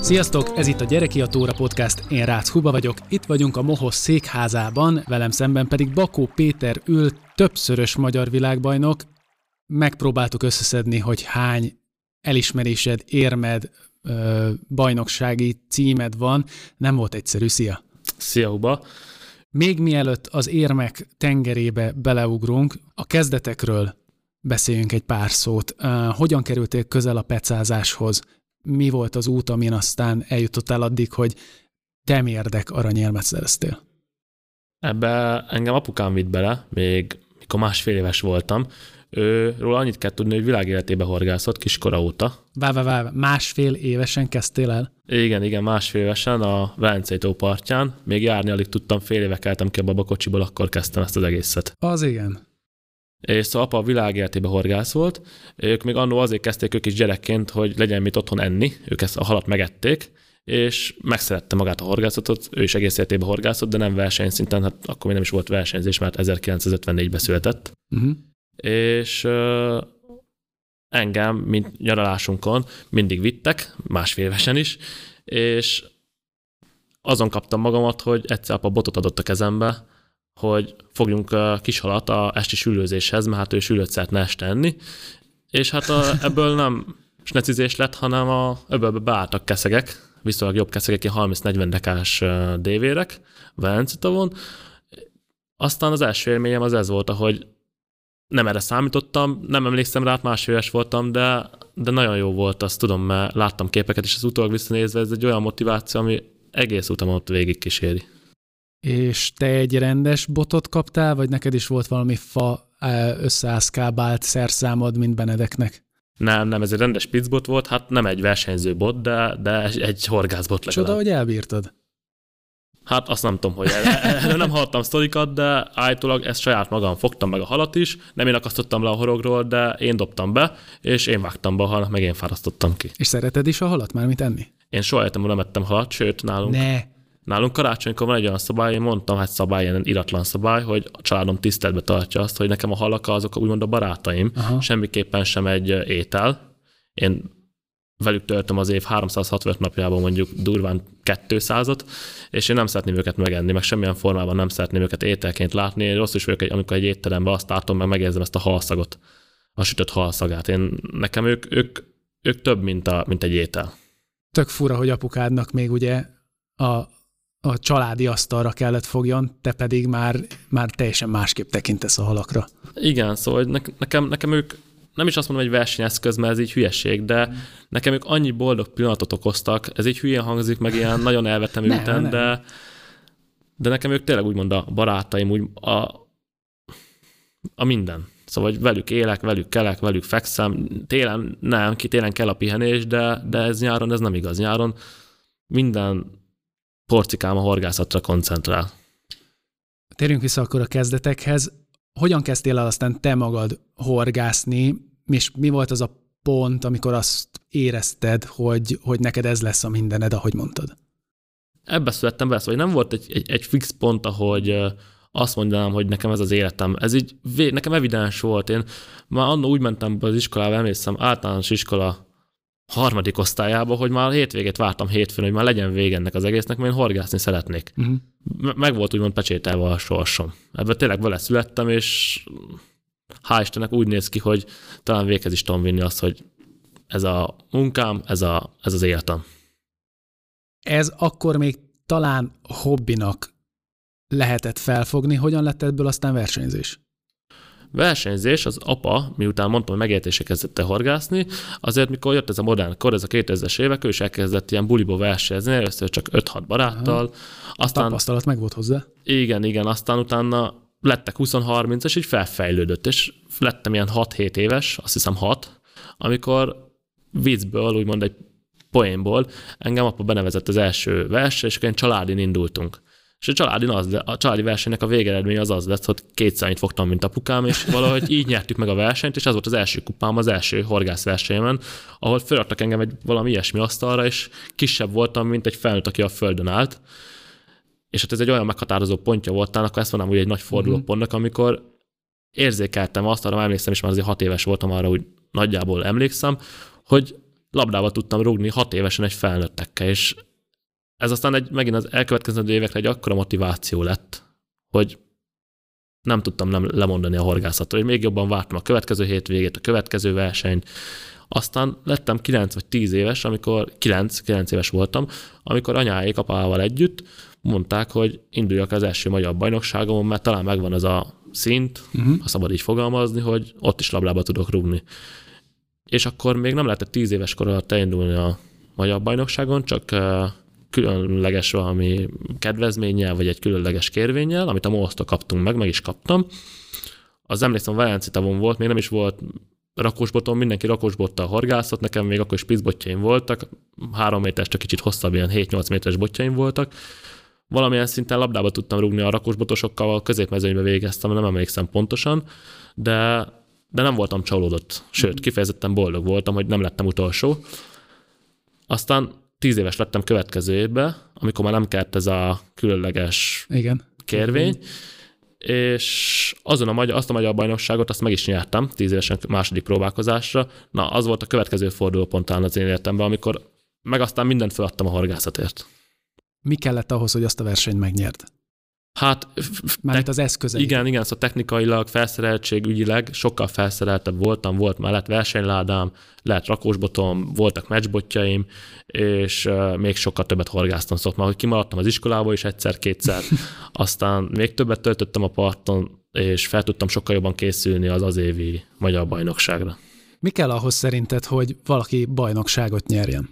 Sziasztok, ez itt a Gyereki a Tóra Podcast, én Rácz Huba vagyok, itt vagyunk a Mohosz székházában, velem szemben pedig Bakó Péter ül, többszörös magyar világbajnok. Megpróbáltuk összeszedni, hogy hány elismerésed, érmed, bajnoksági címed van. Nem volt egyszerű, szia! Szia, Huba! Még mielőtt az érmek tengerébe beleugrunk, a kezdetekről beszéljünk egy pár szót. Hogyan kerültél közel a pecázáshoz? Mi volt az út, amin aztán eljutottál addig, hogy te mérdek aranyérmet szereztél? Ebbe engem apukám vitt bele, még mikor másfél éves voltam. Ő, róla annyit kell tudni, hogy világéletébe horgászott kiskora óta. Vá, vá, vá, másfél évesen kezdtél el? Igen, igen, másfél évesen a Velencei tó partján. Még járni alig tudtam, fél éve keltem ki a babakocsiból, akkor kezdtem ezt az egészet. Az igen. És szóval apa a világéletébe horgász volt. Ők még annó azért kezdték ők is gyerekként, hogy legyen mit otthon enni. Ők ezt a halat megették, és megszerette magát a horgászatot, ő is egész életében horgászott, de nem versenyszinten, hát akkor még nem is volt versenyzés, mert 1954-ben született. Uh-huh és engem, mint nyaralásunkon mindig vittek, másfél évesen is, és azon kaptam magamat, hogy egyszer apa botot adott a kezembe, hogy fogjunk kis halat a esti sülőzéshez, mert hát ő sülőt szeretne este enni, és hát a, ebből nem snecizés lett, hanem a, ebből beálltak keszegek, viszonylag jobb keszegek, ilyen 30-40 dekás dévérek, Velencitavon. Aztán az első élményem az ez volt, hogy nem erre számítottam, nem emlékszem rá, hát másfél éves voltam, de, de nagyon jó volt, azt tudom, mert láttam képeket, és az utólag visszanézve ez egy olyan motiváció, ami egész utamat végig kíséri. És te egy rendes botot kaptál, vagy neked is volt valami fa összeászkábált szerszámod, mint Benedeknek? Nem, nem, ez egy rendes picbot volt, hát nem egy versenyző bot, de, de egy horgászbot legalább. Csoda, hogy elbírtad. Hát azt nem tudom, hogy erről nem hallottam sztorikat, de állítólag ezt saját magam fogtam meg a halat is, nem én akasztottam le a horogról, de én dobtam be, és én vágtam be a halat, meg én fárasztottam ki. És szereted is a halat, már mit enni? Én soha életemben nem ettem halat, sőt, nálunk, ne. Nálunk karácsonykor van egy olyan szabály, én mondtam, hát szabály, ilyen iratlan szabály, hogy a családom tiszteletbe tartja azt, hogy nekem a halak azok úgymond a barátaim, Aha. semmiképpen sem egy étel. Én velük töltöm az év 365 napjában mondjuk durván 200-at, és én nem szeretném őket megenni, meg semmilyen formában nem szeretném őket ételként látni. Én rossz is vagyok, amikor egy étterembe azt látom, meg megérzem ezt a halszagot, a sütött halszagát. Én, nekem ők, ők, ők több, mint, a, mint egy étel. Tök fura, hogy apukádnak még ugye a, a családi asztalra kellett fogjon, te pedig már, már teljesen másképp tekintesz a halakra. Igen, szóval nekem, nekem ők, nem is azt mondom, hogy versenyeszköz, mert ez így hülyeség, de nekem ők annyi boldog pillanatot okoztak, ez így hülyén hangzik, meg ilyen nagyon elvettem őten, de, de nekem ők tényleg úgymond a barátaim, úgy a, a minden. Szóval, hogy velük élek, velük kelek, velük fekszem. Télen nem, ki télen kell a pihenés, de, de ez nyáron, ez nem igaz. Nyáron minden porcikám a horgászatra koncentrál. Térjünk vissza akkor a kezdetekhez hogyan kezdtél el aztán te magad horgászni, és mi volt az a pont, amikor azt érezted, hogy, hogy neked ez lesz a mindened, ahogy mondtad? Ebbe születtem be, hogy nem volt egy, egy, egy fix pont, ahogy azt mondanám, hogy nekem ez az életem. Ez így, nekem evidens volt. Én már annól úgy mentem be az iskolába, emlékszem, általános iskola harmadik osztályába, hogy már hétvégét vártam hétfőn, hogy már legyen vége ennek az egésznek, mert én horgászni szeretnék. Uh-huh. Meg volt úgymond pecsételve a sorsom. Ebben tényleg vele születtem, és hál' Istennek úgy néz ki, hogy talán véghez is tudom vinni azt, hogy ez a munkám, ez, a, ez az életem. Ez akkor még talán hobbinak lehetett felfogni, hogyan lett ebből aztán versenyzés? Versenyzés, az apa, miután mondtam, hogy megértése kezdett horgászni, azért mikor jött ez a modern kor, ez a 2000-es évek, ő is elkezdett ilyen buliba versenyezni, először csak 5-6 baráttal. Aha. Aztán, tapasztalat meg volt hozzá. Igen, igen, aztán utána lettek 20-30, és így felfejlődött, és lettem ilyen 6-7 éves, azt hiszem 6, amikor viccből, úgymond egy poénból engem apa benevezett az első versre, és akkor ilyen családin indultunk. És a családi, az, a családi versenynek a végeredmény az az lett, hogy kétszer annyit fogtam, mint apukám, és valahogy így nyertük meg a versenyt, és az volt az első kupám, az első horgászversenyemen, ahol felraktak engem egy valami ilyesmi asztalra, és kisebb voltam, mint egy felnőtt, aki a földön állt. És hát ez egy olyan meghatározó pontja volt, akkor ezt mondanám, hogy egy nagy fordulópontnak, amikor érzékeltem azt, arra emlékszem is, már azért hat éves voltam arra, hogy nagyjából emlékszem, hogy labdába tudtam rúgni hat évesen egy felnőttekkel, és ez aztán egy, megint az elkövetkező évekre egy akkora motiváció lett, hogy nem tudtam nem lemondani a horgászattól, hogy még jobban vártam a következő hétvégét, a következő versenyt. Aztán lettem 9 vagy 10 éves, amikor 9, 9 éves voltam, amikor anyáik apával együtt mondták, hogy induljak az első magyar bajnokságomon, mert talán megvan az a szint, uh-huh. ha szabad így fogalmazni, hogy ott is lablába tudok rúgni. És akkor még nem lehetett 10 éves kor alatt elindulni a magyar bajnokságon, csak különleges valami kedvezménnyel, vagy egy különleges kérvényel, amit a most kaptunk meg, meg is kaptam. Az emlékszem, Valenci tavon volt, még nem is volt rakósboton, mindenki rakósbottal horgászott, nekem még akkor is pizbotjaim voltak, három méteres, csak kicsit hosszabb, ilyen 7-8 méteres botjaim voltak. Valamilyen szinten labdába tudtam rúgni a rakósbotosokkal, a középmezőnybe végeztem, nem emlékszem pontosan, de, de nem voltam csalódott. Sőt, kifejezetten boldog voltam, hogy nem lettem utolsó. Aztán tíz éves lettem következő évben, amikor már nem kellett ez a különleges Igen. kérvény, és azon a magyar, azt a magyar bajnokságot azt meg is nyertem, tíz évesen második próbálkozásra. Na, az volt a következő fordulópont az én életemben, amikor meg aztán mindent feladtam a horgászatért. Mi kellett ahhoz, hogy azt a versenyt megnyert? Hát... Mármint az eszközei. Igen, igen, szóval technikailag, felszereltség ügyileg sokkal felszereltebb voltam, volt már lett versenyládám, lehet rakósbotom, voltak meccsbotjaim, és uh, még sokkal többet horgáztam, szóval már, hogy kimaradtam az iskolából is egyszer-kétszer, aztán még többet töltöttem a parton, és fel tudtam sokkal jobban készülni az az évi magyar bajnokságra. Mi kell ahhoz szerinted, hogy valaki bajnokságot nyerjen?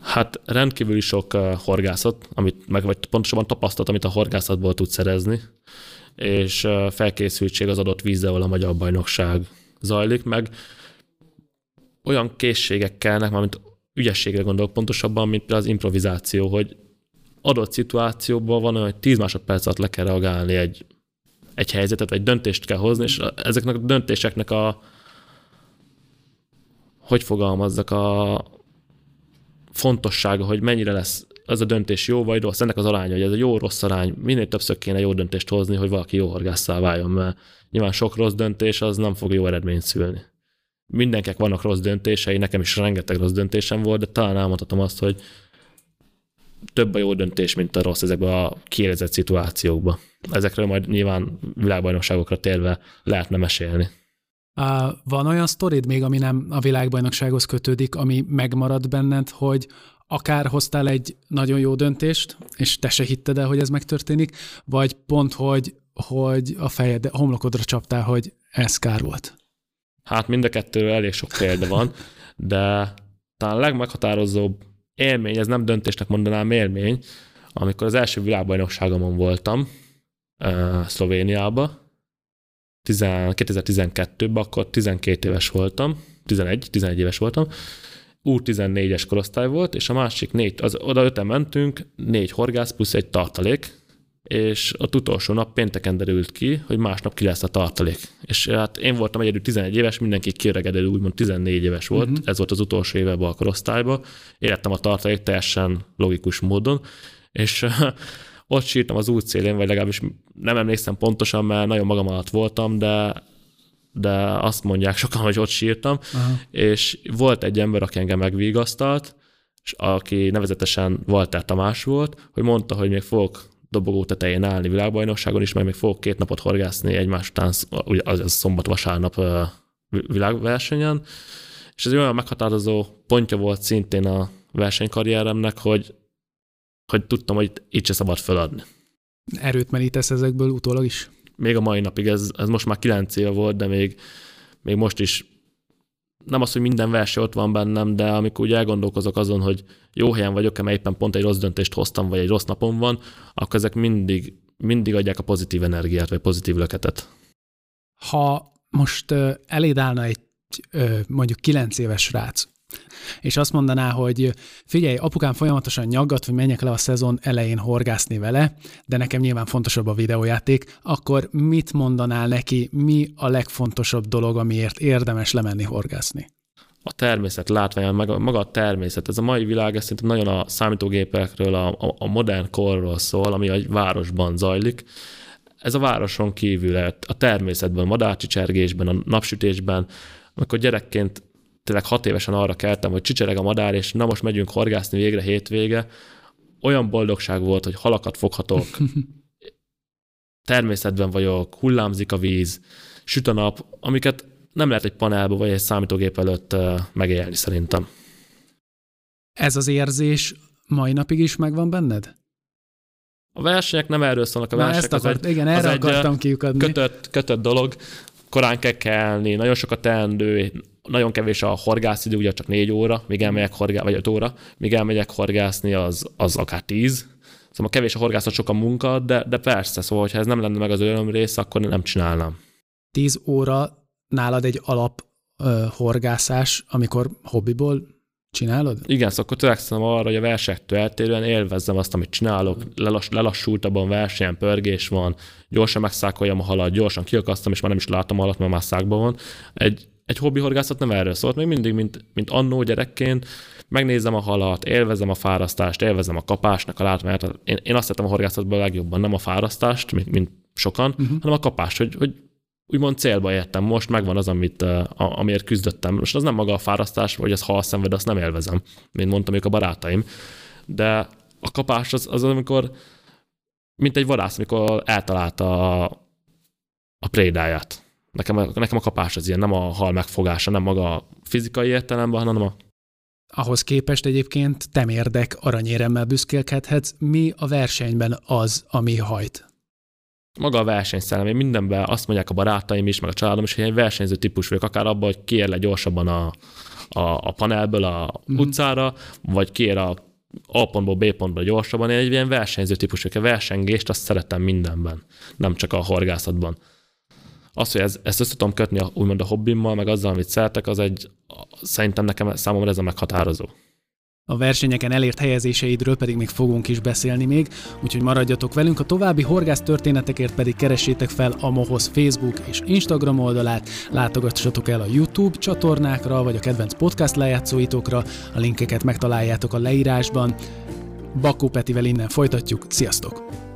Hát rendkívüli sok uh, horgászat, amit meg, vagy pontosabban tapasztalat, amit a horgászatból tud szerezni, és uh, felkészültség az adott vízzel, ahol a magyar bajnokság zajlik, meg olyan készségek kellnek, mint ügyességre gondolok pontosabban, mint például az improvizáció, hogy adott szituációban van olyan, hogy 10 másodperc alatt le kell reagálni egy, egy helyzetet, vagy döntést kell hozni, és ezeknek a döntéseknek a hogy fogalmazzak, a, fontossága, hogy mennyire lesz az a döntés jó vagy rossz, ennek az aránya, hogy ez a jó-rossz arány, minél többször kéne jó döntést hozni, hogy valaki jó horgásszá váljon, mert nyilván sok rossz döntés az nem fog jó eredményt szülni. Mindenkinek vannak rossz döntései, nekem is rengeteg rossz döntésem volt, de talán elmondhatom azt, hogy több a jó döntés, mint a rossz ezekben a kiélezett szituációkban. Ezekről majd nyilván világbajnokságokra térve lehetne mesélni. Van olyan sztorid még, ami nem a világbajnoksághoz kötődik, ami megmarad benned, hogy akár hoztál egy nagyon jó döntést, és te se hitted el, hogy ez megtörténik, vagy pont, hogy, hogy a fejed, a homlokodra csaptál, hogy ez kár volt? Hát mind a kettőről elég sok példa van, de talán a legmeghatározóbb élmény, ez nem döntésnek mondanám élmény, amikor az első világbajnokságomon voltam, uh, Szlovéniába, 2012-ben, akkor 12 éves voltam, 11, 11 éves voltam, U14-es korosztály volt, és a másik négy, az, oda öten mentünk, négy horgász plusz egy tartalék, és a utolsó nap pénteken derült ki, hogy másnap ki lesz a tartalék. És hát én voltam egyedül 11 éves, mindenki kiöregedő, úgymond 14 éves volt, uh-huh. ez volt az utolsó éveben a korosztályban. Élettem a tartalék teljesen logikus módon, és ott sírtam az út szélén, vagy legalábbis nem emlékszem pontosan, mert nagyon magam alatt voltam, de de azt mondják sokan, hogy ott sírtam, Aha. és volt egy ember, aki engem megvigasztalt, és aki nevezetesen Walter Tamás volt, hogy mondta, hogy még fogok dobogó tetején állni világbajnokságon is, mert még fogok két napot horgászni egymás után, ugye az, az szombat-vasárnap világversenyen, és ez egy olyan meghatározó pontja volt szintén a versenykarrieremnek, hogy hogy tudtam, hogy itt se szabad feladni. Erőt merítesz ezekből utólag is? Még a mai napig, ez, ez most már kilenc éve volt, de még, még most is nem az, hogy minden verseny ott van bennem, de amikor úgy elgondolkozok azon, hogy jó helyen vagyok-e, mert éppen pont egy rossz döntést hoztam, vagy egy rossz napom van, akkor ezek mindig, mindig adják a pozitív energiát, vagy pozitív löketet. Ha most eléd állna egy mondjuk kilenc éves srác, és azt mondaná, hogy figyelj, apukám folyamatosan nyaggat, hogy menjek le a szezon elején horgászni vele, de nekem nyilván fontosabb a videójáték, akkor mit mondanál neki, mi a legfontosabb dolog, amiért érdemes lemenni horgászni? a természet látvány, meg a, maga a természet. Ez a mai világ, ez szerintem nagyon a számítógépekről, a, a modern korról szól, ami egy városban zajlik. ez a városon kívül, a természetben, a madárcsicsergésben, a napsütésben, amikor gyerekként tényleg hat évesen arra keltem, hogy csicsereg a madár, és na most megyünk horgászni végre hétvége, olyan boldogság volt, hogy halakat foghatok, természetben vagyok, hullámzik a víz, süt a nap, amiket nem lehet egy panelba vagy egy számítógép előtt megélni szerintem. Ez az érzés mai napig is megvan benned? A versenyek nem erről szólnak, a Na versenyek ezt akart, egy, igen, erre akartam kiukadni. Kötött, kötött dolog, korán kell kelni, nagyon sokat teendő, nagyon kevés a horgászidő, ugye csak négy óra, míg elmegyek horgászni, vagy öt óra, míg elmegyek horgászni, az, az akár tíz. Szóval kevés a horgászat, sok a munka, de, de persze, szóval, ha ez nem lenne meg az öröm rész, akkor nem csinálnám. Tíz óra nálad egy alap uh, horgászás, amikor hobbiból csinálod? Igen, szóval akkor törekszem arra, hogy a versektől eltérően élvezzem azt, amit csinálok, Lelass, lelassultabban versenyen, pörgés van, gyorsan megszákoljam a halat, gyorsan kiakasztom, és már nem is látom a halat, mert már szákban van. Egy, egy hobbi horgászat nem erről szólt, még mindig, mint, mint annó gyerekként, megnézem a halat, élvezem a fárasztást, élvezem a kapásnak a látványt. Én, én azt szeretem a horgászatban a legjobban, nem a fárasztást, mint, mint sokan, uh-huh. hanem a kapást, hogy, hogy úgymond célba értem, most megvan az, amit, a, amiért küzdöttem. Most az nem maga a fárasztás, vagy az hal szenved, azt nem élvezem, mint mondtam ők a barátaim. De a kapás az, az amikor, mint egy vadász, amikor eltalálta a, a prédáját. Nekem, nekem a kapás az ilyen, nem a hal megfogása, nem maga a fizikai értelemben, hanem a ahhoz képest egyébként temérdek aranyéremmel büszkélkedhetsz. Mi a versenyben az, ami hajt? maga a versenyszellem. Én mindenben azt mondják a barátaim is, meg a családom is, hogy egy versenyző típus vagyok, akár abban, hogy kiér le gyorsabban a, a, a panelből a mm. utcára, vagy kiér a A pontból B pontba gyorsabban. Én egy ilyen versenyző típus vagyok. A versengést azt szeretem mindenben, nem csak a horgászatban. Az, hogy ez, ezt össze tudom kötni a, úgymond a hobbimmal, meg azzal, amit szeretek, az egy, szerintem nekem számomra ez a meghatározó. A versenyeken elért helyezéseidről pedig még fogunk is beszélni még, úgyhogy maradjatok velünk, a további horgász történetekért pedig keressétek fel a Mohoz Facebook és Instagram oldalát, látogassatok el a YouTube csatornákra, vagy a kedvenc podcast lejátszóitokra, a linkeket megtaláljátok a leírásban. Bakó Petivel innen folytatjuk, sziasztok!